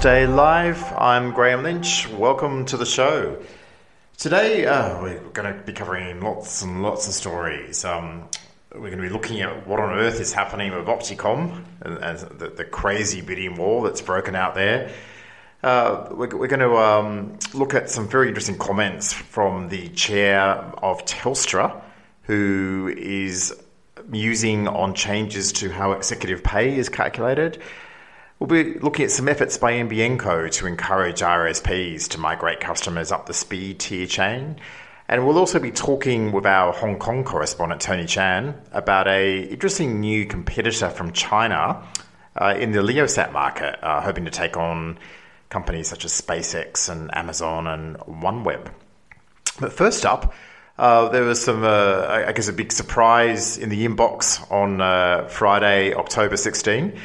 Day Live. I'm Graham Lynch. Welcome to the show. Today, uh, we're going to be covering lots and lots of stories. Um, we're going to be looking at what on earth is happening with Opticomm and, and the, the, crazy bidding war that's broken out there. Uh, we're, we're, going to um, look at some very interesting comments from the chair of Telstra, who is musing on changes to how executive pay is calculated. We'll be looking at some efforts by NBN Co to encourage RSPs to migrate customers up the speed tier chain. And we'll also be talking with our Hong Kong correspondent, Tony Chan, about a interesting new competitor from China uh, in the LeoSat market, uh, hoping to take on companies such as SpaceX and Amazon and OneWeb. But first up, uh, there was some, uh, I guess, a big surprise in the inbox on uh, Friday, October 16,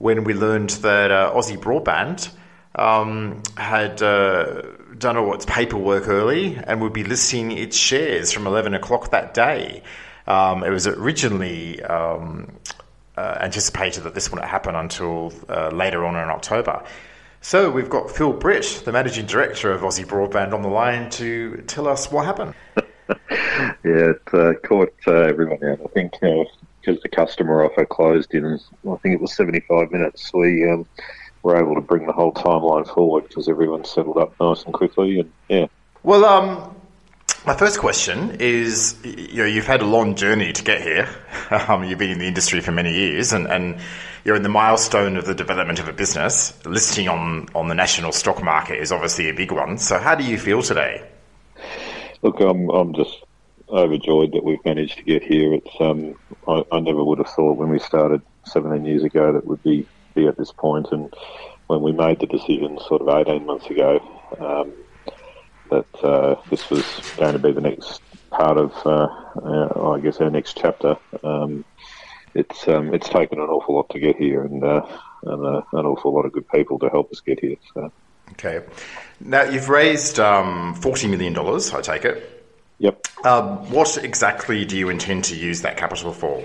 when we learned that uh, Aussie Broadband um, had uh, done all its paperwork early and would be listing its shares from 11 o'clock that day. Um, it was originally um, uh, anticipated that this wouldn't happen until later on in October. So we've got Phil Britt, the managing director of Aussie Broadband, on the line to tell us what happened. yeah, it uh, caught uh, everyone out. I think because the customer offer closed in, I think it was 75 minutes, we um, were able to bring the whole timeline forward because everyone settled up nice and quickly. And yeah. Well, um, my first question is: you know, you've had a long journey to get here. Um, you've been in the industry for many years, and, and you're in the milestone of the development of a business. Listing on on the national stock market is obviously a big one. So, how do you feel today? Look, I'm I'm just overjoyed that we've managed to get here. It's um, I, I never would have thought when we started 17 years ago that we'd be be at this point. point, and when we made the decision sort of 18 months ago um, that uh, this was going to be the next part of, uh, uh, I guess, our next chapter. Um, it's um, it's taken an awful lot to get here, and, uh, and uh, an awful lot of good people to help us get here. So. Okay. Now, you've raised um, $40 million, I take it. Yep. Um, what exactly do you intend to use that capital for?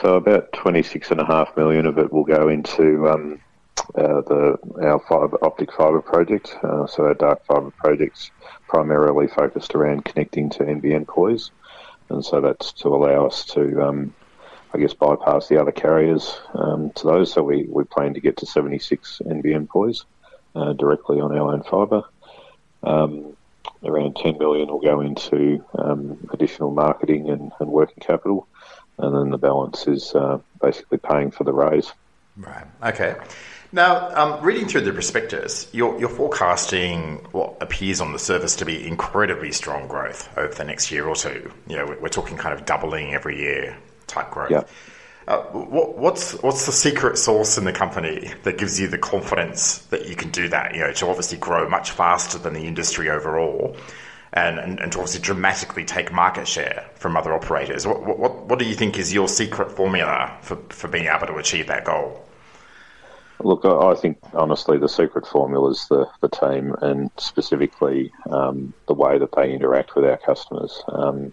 So about twenty-six and a half million of it will go into um, uh, the our fiber, optic fibre project. Uh, so our dark fibre project's primarily focused around connecting to NBN POIs, and so that's to allow us to, um, I guess, bypass the other carriers um, to those. So we, we plan to get to 76 NBN POIs uh, directly on our own fibre. Um, around 10 million will go into um, additional marketing and, and, working capital, and then the balance is uh, basically paying for the raise. Right. Okay. Now, um, reading through the prospectus, you're, you're, forecasting what appears on the surface to be incredibly strong growth over the next year or two. You know, we're talking kind of doubling every year type growth. Yeah. Uh, what, what's what's the secret sauce in the company that gives you the confidence that you can do that? You know, to obviously grow much faster than the industry overall, and, and, and to obviously dramatically take market share from other operators. What, what what do you think is your secret formula for, for being able to achieve that goal? Look, I think honestly the secret formula is the, the team and specifically um, the way that they interact with our customers. Um,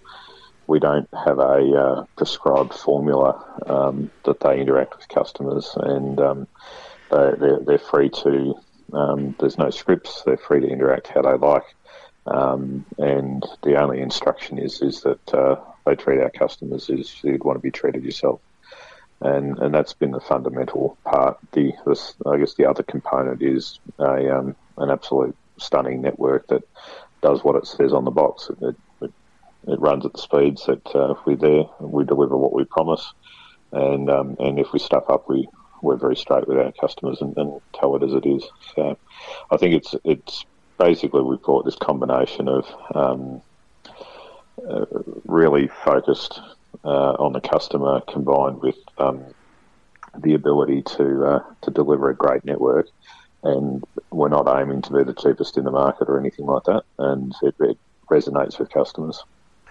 we don't have a uh, prescribed formula um, that they interact with customers, and um, they, they're, they're, free to. Um, there's no scripts. They're free to interact how they like, um, and the only instruction is is that uh, they treat our customers as you'd want to be treated yourself, and and that's been the fundamental part. The I guess the other component is a um, an absolute stunning network that does what it says on the box. It, it runs at the speeds that uh, if we're there, we deliver what we promise, and um, and if we stuff up, we we're very straight with our customers and, and, tell it as it is. So I think it's it's basically we've got this combination of um, uh, really focused uh, on the customer combined with um, the ability to uh, to deliver a great network. And we're not aiming to be the cheapest in the market or anything like that, and it, it resonates with customers.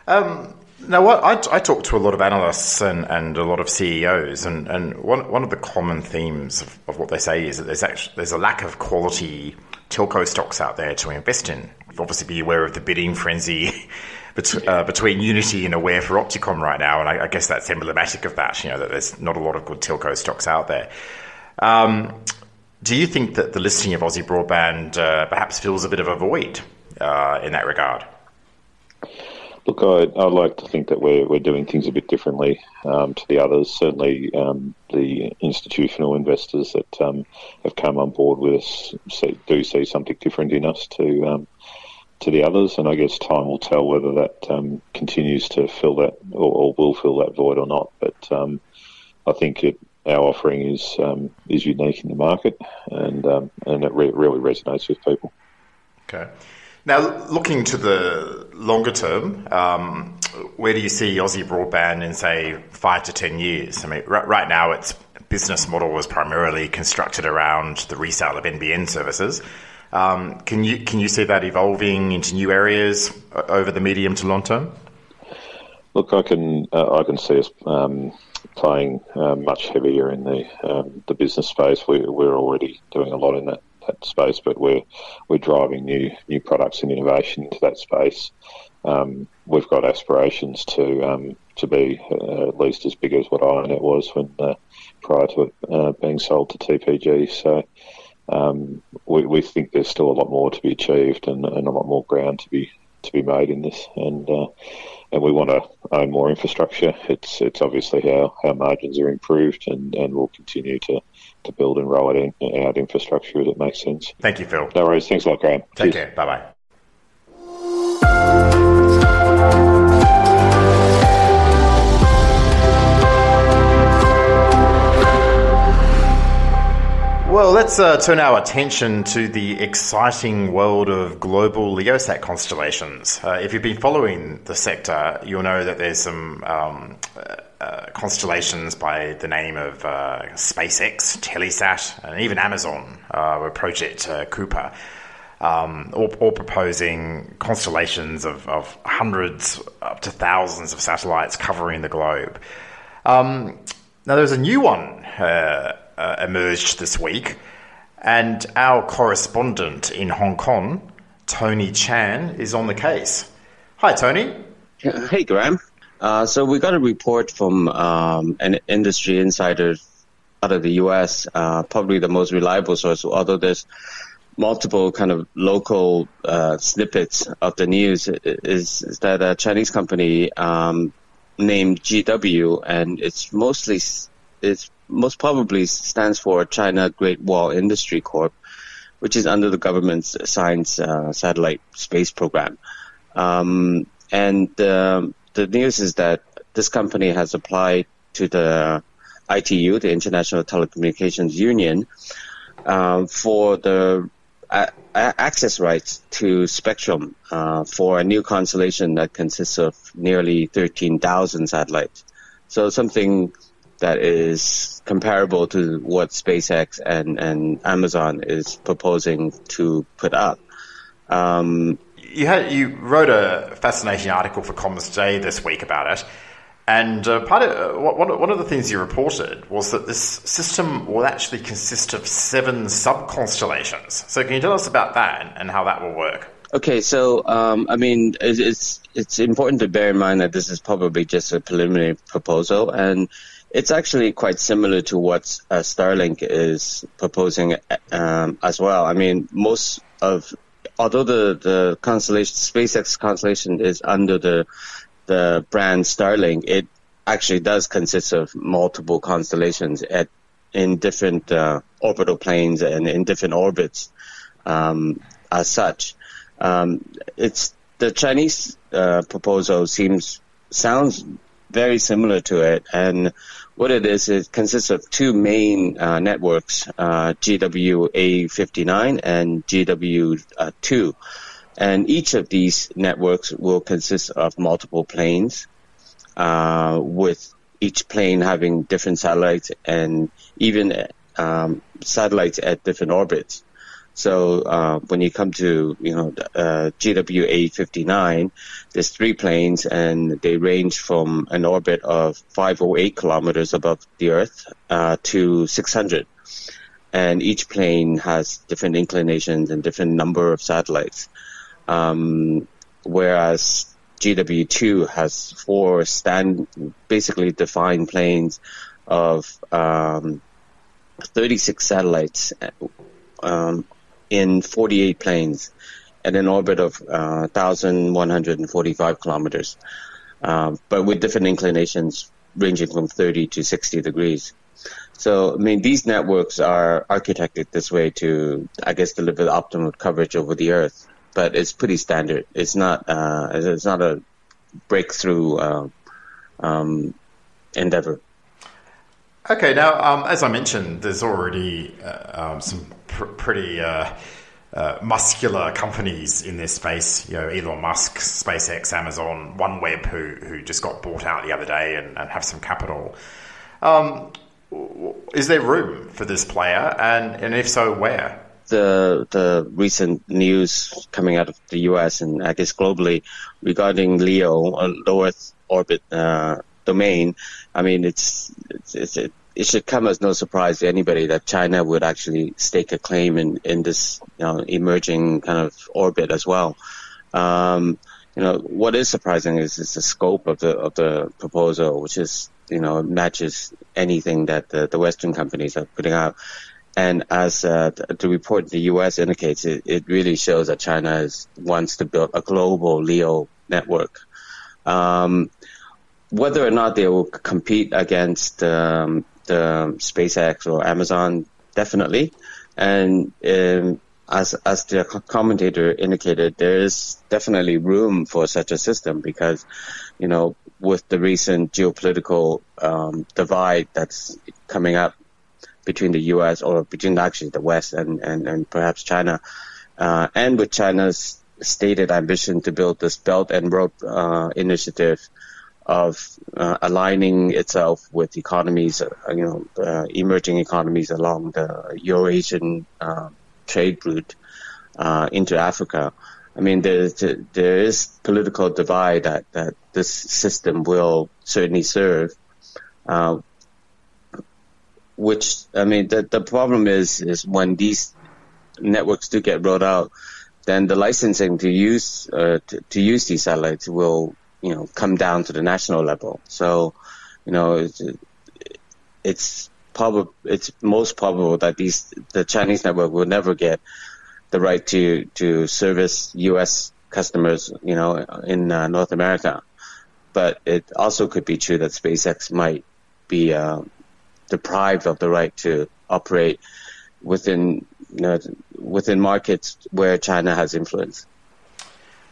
Um, now, what I, I, talk to a lot of analysts and, and a lot of CEOs, and, and one, one of the common themes of, of what they say is that there's actually there's a lack of quality telco stocks out there to invest in. You've obviously be aware of the bidding frenzy bet- uh, between Uniti and Aware for Opticomm right now, and I, I, guess that's emblematic of that. You know that there's not a lot of good telco stocks out there. Um, Do you think that the listing of Aussie Broadband uh, perhaps fills a bit of a void uh, in that regard? Look, I, I like to think that we're, we're doing things a bit differently um, to the others. Certainly, um, the institutional investors that um, have come on board with us see, do see something different in us to um, to the others, and I guess time will tell whether that um, continues to fill that or, or, will fill that void or not. But um, I think it, our offering is is unique in the market, and and it re- really resonates with people. Okay. Now, looking to the longer term, um, where do you see Aussie Broadband in, say, five to ten years? I mean, r- right now its business model was primarily constructed around the resale of NBN services. Um, can you can you see that evolving into new areas over the medium to long term? Look, I can uh, I can see us um, playing uh, much heavier in the um, the business space. We, we're already doing a lot in that that space, but we're we're driving new new products and innovation into that space. Um, we've got aspirations to um, to be uh, at least as big as what iiNet was when uh, prior to it uh, being sold to TPG. So um, we, we think there's still a lot more to be achieved and, and a lot more ground to be to be made in this, and uh, and we want to own more infrastructure. It's it's obviously how how margins are improved, and, and we'll continue to to build and roll it in, out infrastructure that makes sense. Thank you, Phil. No worries. Thanks a lot, Graham. Take Cheers. care. Bye bye. Well, let's uh, turn our attention to the exciting world of global LEOSat constellations. Uh, if you've been following the sector, you'll know that there's some um, uh, constellations by the name of uh, SpaceX, Telesat, and even Amazon uh, Project uh, Kuiper, um, all, all, proposing constellations of, of, hundreds up to thousands of satellites covering the globe. Um, now, there's a new one uh, emerged this week, and our correspondent in Hong Kong, Tony Chan, is on the case. Hi, Tony. Hey, Graham. Uh, so we got a report from um, an industry insider out of the U.S., uh, probably the most reliable source, although there's multiple kind of local uh, snippets of the news, is, is that a Chinese company um, named GW, and it's mostly it's most probably stands for China Great Wall Industry Corp, which is under the government's science uh, satellite space program. Um, and um, the news is that this company has applied to the ITU, the International Telecommunications Union, um, for the a- access rights to spectrum uh, for a new constellation that consists of nearly 13,000 satellites. So something that is comparable to what SpaceX and, and Amazon is proposing to put up. Um, you had you wrote a fascinating article for Comms Day this week about it, and uh, part of uh, one, one of the things you reported was that this system will actually consist of seven sub constellations. So, can you tell us about that and, and how that will work? Okay, so um, I mean, it's it's important to bear in mind that this is probably just a preliminary proposal, and it's actually quite similar to what uh, Starlink is proposing um, as well. I mean, most of although the, the constellation, SpaceX constellation is under the, the brand Starlink, it actually does consist of multiple constellations at, in different, uh, orbital planes and in different orbits, um, as such. Um, it's, the Chinese, uh, proposal seems, sounds very similar to it. And what it is, it consists of two main uh, networks, uh, GWA59 and GW2. And each of these networks will consist of multiple planes, uh, with each plane having different satellites and even um, satellites at different orbits. So uh, when you come to you know uh, GWA 59, there's three planes and they range from an orbit of 508 kilometers above the Earth uh, to 600, and each plane has different inclinations and different number of satellites. Um, whereas GW2 has four stand basically defined planes of um, 36 satellites um, in 48 planes at an orbit of uh, 1,145 kilometers, um, but with different inclinations ranging from 30 to 60 degrees. So, I mean, these networks are architected this way to, I guess, deliver the optimum coverage over the Earth. But it's pretty standard. It's not. Uh, it's not a breakthrough uh, um, endeavor. Okay, now um, as I mentioned, there's already uh, um, some pr- pretty uh, uh, muscular companies in this space. You know, Elon Musk, SpaceX, Amazon, OneWeb, who who just got bought out the other day and, and have some capital. Um, is there room for this player, and, and if so, where? The the recent news coming out of the U.S. and I guess globally regarding LEO, a low Earth orbit uh, domain. I mean, it's, it's, it's it, it should come as no surprise to anybody that China would actually stake a claim in in this you know, emerging kind of orbit as well. Um, you know, what is surprising is, is the scope of the of the proposal, which is you know matches anything that the, the Western companies are putting out. And as uh, the report in the U.S. indicates, it, it really shows that China is, wants to build a global LEO network. Um, whether or not they will compete against um, the SpaceX or Amazon, definitely. And um, as as the commentator indicated, there is definitely room for such a system because, you know, with the recent geopolitical um, divide that's coming up between the U.S. or between actually the West and and, and perhaps China, uh, and with China's stated ambition to build this Belt and Road uh, initiative of uh, aligning itself with economies, uh, you know, uh, emerging economies along the Eurasian uh, trade route uh, into Africa. I mean, there there is political divide that, that this system will certainly serve. Uh, which I mean, the the problem is is when these networks do get rolled out, then the licensing to use uh, to, to use these satellites will you know come down to the national level. So, you know, it's, it's probably it's most probable that these the Chinese network will never get the right to to service U.S. customers, you know, in uh, North America. But it also could be true that SpaceX might be uh, deprived of the right to operate within you know, within markets where China has influence.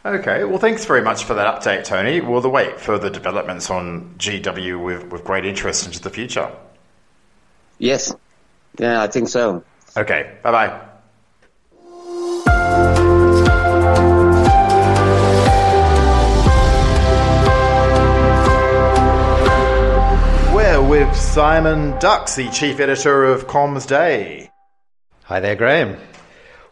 Okay, well, thanks very much for that update, Tony. We'll await further developments on GW with, with great interest into the future. Yes, yeah, I think so. Okay, bye bye. We're with Simon Dux, the chief editor of Comms Day. Hi there, Graham.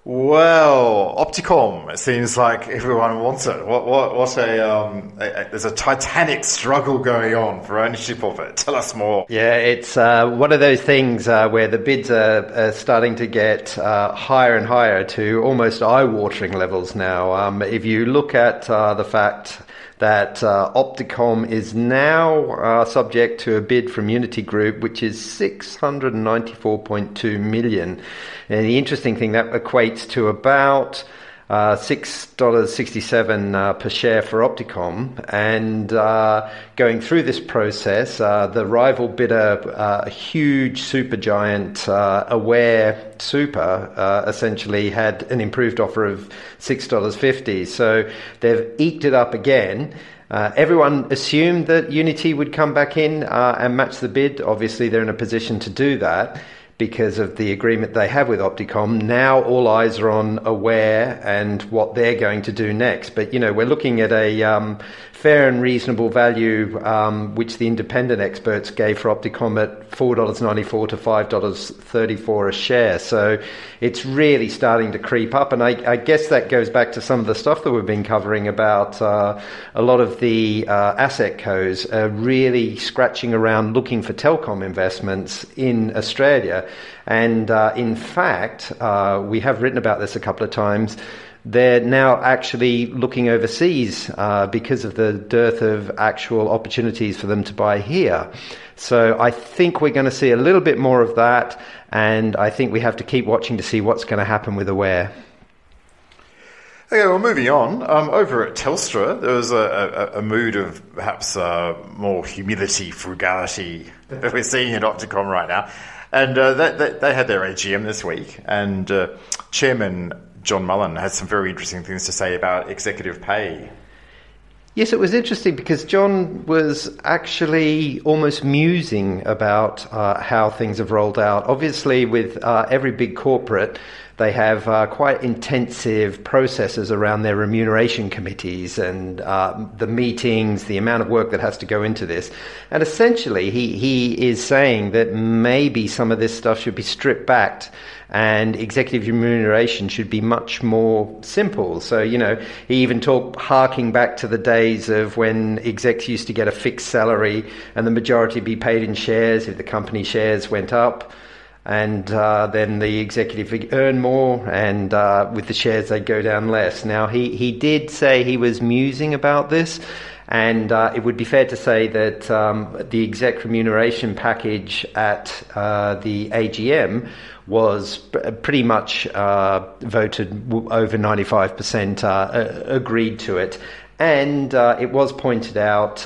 Well, Opticomm It seems like everyone wants it. What? What? What a, um, a, a, There's a titanic struggle going on for ownership of it. Tell us more. Yeah, it's uh, one of those things uh, where the bids are, are starting to get uh, higher and higher to almost eye-watering levels now. Um, if you look at uh, the fact that uh, Opticomm is now uh, subject to a bid from Uniti Group, which is 694.2 million. And the interesting thing that equates to about uh, $6.67 uh, per share for Opticomm. And uh, going through this process, uh, the rival bidder, uh, a huge super giant, uh, Aware Super, essentially had an improved offer of $6.50. So they've eked it up again. Uh, everyone assumed that Uniti would come back in uh, and match the bid. Obviously, they're in a position to do that because of the agreement they have with Opticomm. Now all eyes are on Aware and what they're going to do next. But you know, we're looking at a um, fair and reasonable value, um, which the independent experts gave for Opticomm at $4.94 to $5.34 a share. So it's really starting to creep up. And I, I, guess that goes back to some of the stuff that we've been covering about uh, a lot of the uh, asset codes are really scratching around looking for telecom investments in Australia. And uh, in fact, uh, we have written about this a couple of times they're now actually looking overseas uh, because of the dearth of actual opportunities for them to buy here. So I think we're going to see a little bit more of that, and I think we have to keep watching to see what's going to happen with Aware. Okay, well, moving on. Um, over at Telstra, there was a, a, a mood of perhaps uh, more humility, frugality that we're seeing at Opticomm right now. And uh, they, they, they, had their AGM this week, and uh, Chairman John Mullen had some very interesting things to say about executive pay. Yes, it was interesting because John was actually almost musing about uh, how things have rolled out. Obviously, with uh, every big corporate, they have uh, quite intensive processes around their remuneration committees and uh, the meetings, the amount of work that has to go into this. And essentially, he, he is saying that maybe some of this stuff should be stripped back and executive remuneration should be much more simple. So, you know, he even talked harking back to the days of when execs used to get a fixed salary and the majority be paid in shares if the company shares went up and uh, then the executive earn more, and uh, with the shares they go down less. Now he he did say he was musing about this. And uh, it would be fair to say that um, the exec remuneration package at uh, the AGM was pretty much uh, voted over 95% uh, agreed to it. And it was pointed out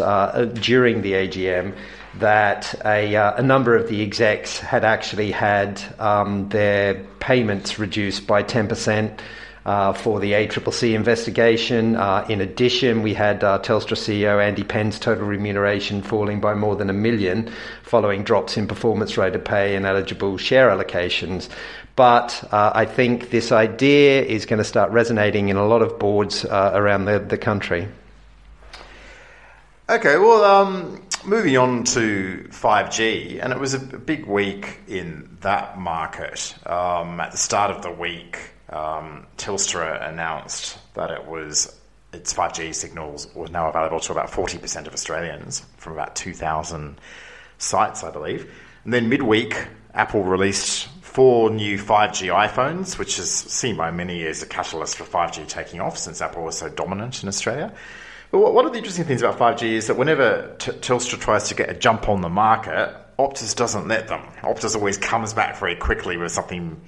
during the AGM that a, uh, a, number of the execs had actually had um, their payments reduced by 10%. Uh, for the ACCC investigation. Uh, in addition, we had uh, Telstra CEO Andy Penn's total remuneration falling by more than a million following drops in performance rated pay and eligible share allocations. But uh, I think this idea is going to start resonating in a lot of boards uh, around the, the country. Okay, well, um, moving on to 5G, and it was a big week in that market. Um, at the start of the week, um, Telstra announced that it was its 5G signals were now available to about 40% of Australians from about 2,000 sites, I believe. And then midweek, Apple released four new 5G iPhones, which is seen by many as a catalyst for 5G taking off since Apple was so dominant in Australia. One of the interesting things about 5G is that whenever T- Telstra tries to get a jump on the market, Optus doesn't let them. Optus always comes back very quickly with something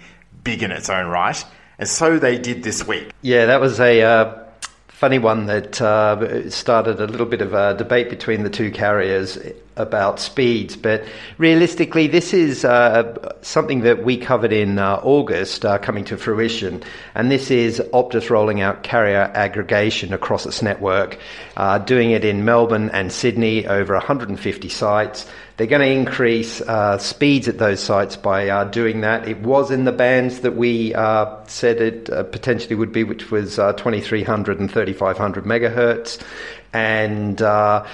big in its own right. And so they did this week. Yeah, that was a uh, funny one that uh, started a little bit of a debate between the two carriers about speeds. But realistically, this is uh, something that we covered in uh, August uh, coming to fruition. And this is Optus rolling out carrier aggregation across its network, uh, doing it in Melbourne and Sydney over 150 sites. They're going to increase uh, speeds at those sites by uh, doing that. It was in the bands that we said it potentially would be, which was 2300 and 3500 megahertz. And uh,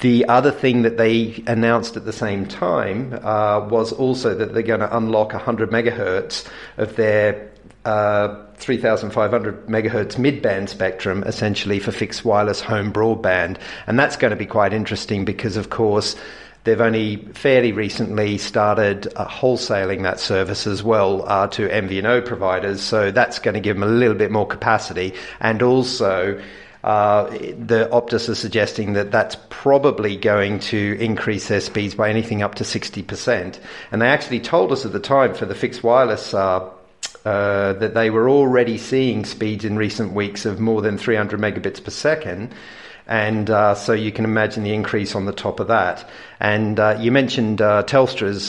the other thing that they announced at the same time uh, was also that they're going to unlock 100 megahertz of their uh, 3,500 megahertz mid-band spectrum, essentially for fixed wireless home broadband, and that's going to be quite interesting because, of course. They've only fairly recently started uh, wholesaling that service as well uh, to MVNO providers, so that's going to give them a little bit more capacity and also uh, the Optus are suggesting that that's probably going to increase their speeds by anything up to 60%. And they actually told us at the time for the fixed wireless uh, uh, that they were already seeing speeds in recent weeks of more than 300 megabits per second. And uh, so you can imagine the increase on the top of that. And uh, you mentioned uh, Telstra's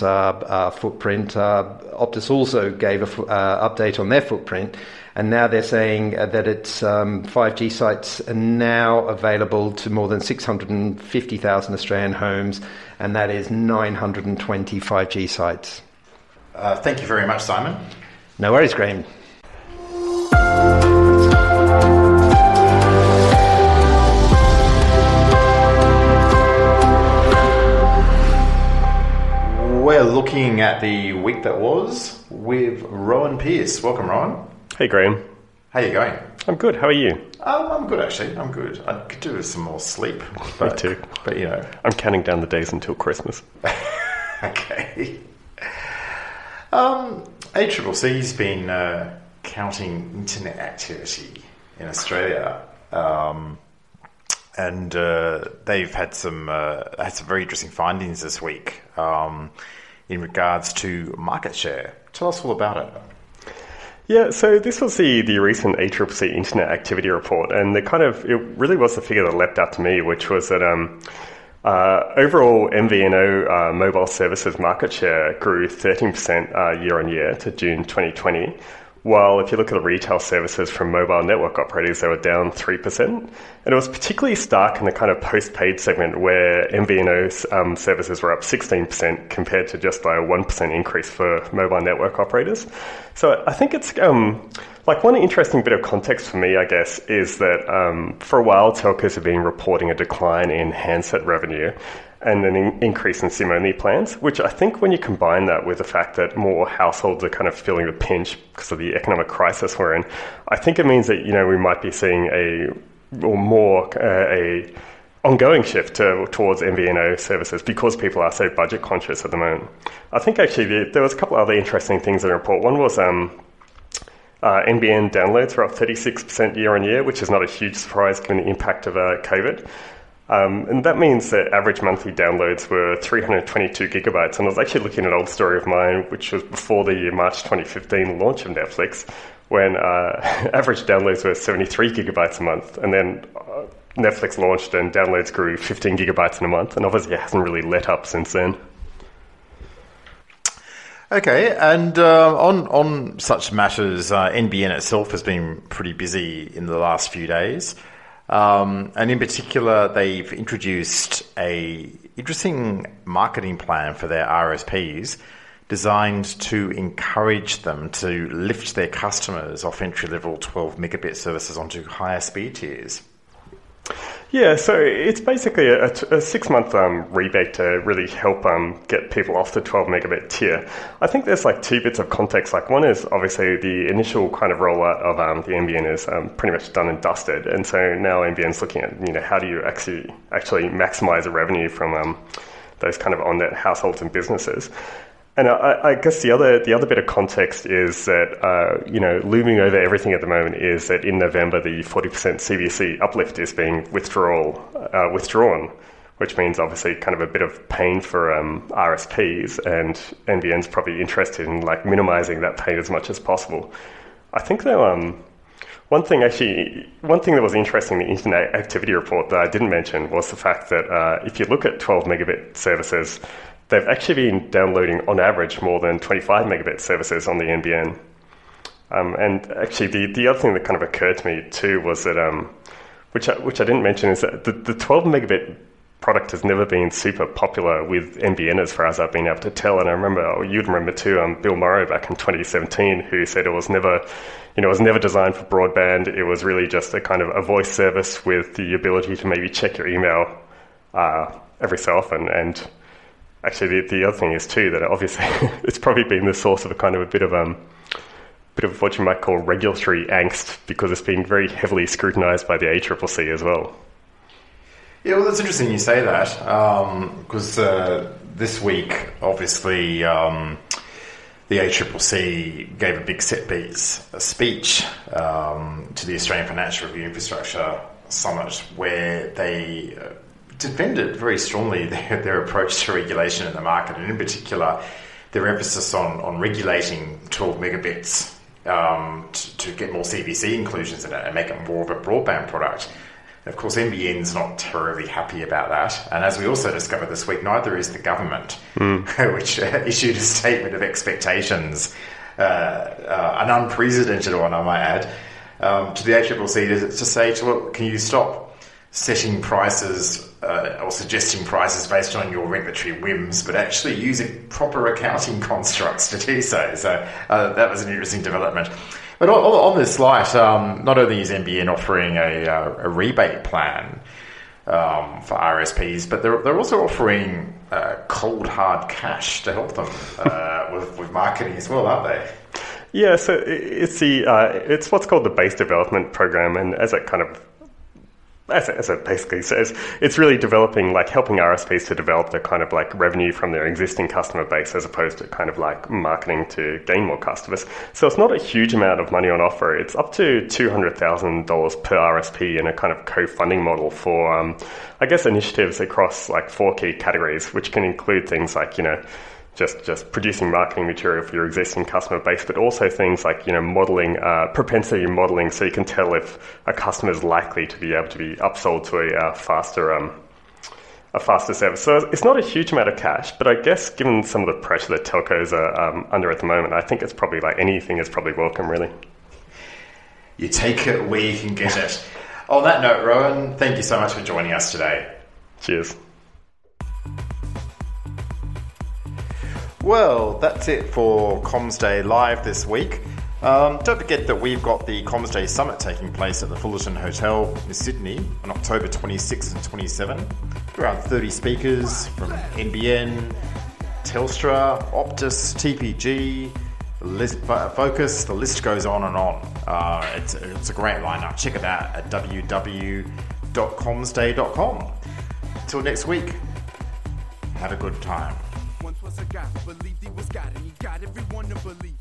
footprint. Optus also gave an update on their footprint and now they're saying uh, that its um, 5G sites are now available to more than 650,000 Australian homes, and that is 920 5G sites. Uh, thank you very much, Simon. No worries, Graham. We're looking at the week that was with Rowan Pierce. Welcome, Rowan. Hey, Graham. How you going? I'm good. How are you? Um, I'm good, actually. I'm good. I could do with some more sleep. But, Me too. But, you know. I'm counting down the days until Christmas. okay. Um, ACCC's been uh, counting internet activity in Australia. Um, and uh, they've had some uh, had some very interesting findings this week um, in regards to market share. Tell us all about it. Yeah, so this was the, the recent ACCC Internet Activity Report, and the kind of it really was the figure that leapt out to me, which was that um, uh, overall MVNO uh, mobile services market share grew 13% uh, year on year to June 2020, while if you look at the retail services from mobile network operators, they were down 3%. And it was particularly stark in the kind of post-paid segment where MVNO um, services were up 16% compared to just by a 1% increase for mobile network operators. So I think it's um, like one interesting bit of context for me, I guess, is that um, for a while telcos have been reporting a decline in handset revenue and an in- increase in SIM only plans, which I think when you combine that with the fact that more households are kind of feeling the pinch because of the economic crisis we're in, I think it means that, you know, we might be seeing a or more uh, a ongoing shift to, towards MVNO services because people are so budget conscious at the moment. I think actually the, there was a couple other interesting things in the report. One was um, uh, NBN downloads were up 36% year on year, which is not a huge surprise given the impact of uh, COVID. Um, and that means that average monthly downloads were 322 gigabytes. And I was actually looking at an old story of mine, which was before the March 2015 launch of Netflix, when uh, average downloads were 73 gigabytes a month. And then uh, Netflix launched and downloads grew 15 gigabytes in a month. And obviously it hasn't really let up since then. Okay, and uh, on on such matters, uh, NBN itself has been pretty busy in the last few days. Um, and in particular, they've introduced a interesting marketing plan for their RSPs designed to encourage them to lift their customers off entry level 12 megabit services onto higher speed tiers. Yeah, so it's basically a, a six month um, rebate to really help um, get people off the 12 megabit tier. I think there's like two bits of context. Like, one is obviously the initial kind of rollout of um, the NBN is um, pretty much done and dusted. And so now NBN's looking at, you know, how do you actually, actually maximize the revenue from um, those kind of on net households and businesses. And I, I, guess the other the other bit of context is that uh, you know looming over everything at the moment is that in November the forty percent CVC uplift is being withdrawal uh, withdrawn, which means obviously kind of a bit of pain for um, RSPs, and NBN's probably interested in like minimizing that pain as much as possible. I think though um, one thing actually one thing that was interesting in the Internet Activity Report that I didn't mention was the fact that uh, if you look at twelve megabit services they've actually been downloading on average more than 25 megabit services on the NBN. Um, and actually, the, the other thing that kind of occurred to me too was that, um, which, I, which I didn't mention, is that the, the 12 megabit product has never been super popular with NBN as far as I've been able to tell. And I remember, oh, you'd remember too, um, Bill Morrow back in 2017, who said it was never, you know, it was never designed for broadband. It was really just a kind of a voice service with the ability to maybe check your email uh, every so often. And actually, the, the other thing is too that obviously it's probably been the source of a kind of a bit of um, bit of what you might call regulatory angst because it's been very heavily scrutinised by the ACCC as well. Yeah, well, that's interesting you say that because um, uh, this week, obviously, um, the ACCC gave a big set piece, a speech um, to the Australian Financial Review Infrastructure Summit where they uh, defended very strongly their, their approach to regulation in the market, and in particular, their emphasis on, on regulating 12 megabits um, to, to, get more CVC inclusions in it and make it more of a broadband product. And of course, NBN's not terribly happy about that. And as we also discovered this week, neither is the government, mm. which uh, issued a statement of expectations, uh, uh, an unprecedented one, I might add, um, to the ACCC to, to say, to, well, can you stop setting prices uh, or suggesting prices based on your regulatory whims, but actually using proper accounting constructs to do so. So uh, that was an interesting development. But on, on this light, um, not only is NBN offering a, uh, a rebate plan um, for RSPs, but they're, they're also offering uh, cold hard cash to help them uh, with, with marketing as well, aren't they? Yeah, so it's the uh, it's what's called the base development program, and as it kind of as it, as it basically says, it's really developing, like helping RSPs to develop the kind of like revenue from their existing customer base as opposed to kind of like marketing to gain more customers. So it's not a huge amount of money on offer. It's up to $200,000 per RSP in a kind of co-funding model for, um, I guess, initiatives across like four key categories, which can include things like, you know, just just producing marketing material for your existing customer base, but also things like you know modeling uh, propensity modeling, so you can tell if a customer is likely to be able to be upsold to a uh, faster um, a faster service. So it's not a huge amount of cash, but I guess given some of the pressure that telcos are um, under at the moment, I think it's probably like anything is probably welcome, really. You take it where you can get it. On that note, Rowan, thank you so much for joining us today. Cheers. Well, that's it for Comms Day Live this week. Um, don't forget that we've got the Comms Day Summit taking place at the Fullerton Hotel in Sydney on October 26 and 27. Around 30 speakers from NBN, Telstra, Optus, TPG, list, Vocus, the list goes on and on. Uh, it's, it's a great lineup. Check it out at www.commsday.com. Until next week, have a good time guy believed he was God and he got everyone to believe.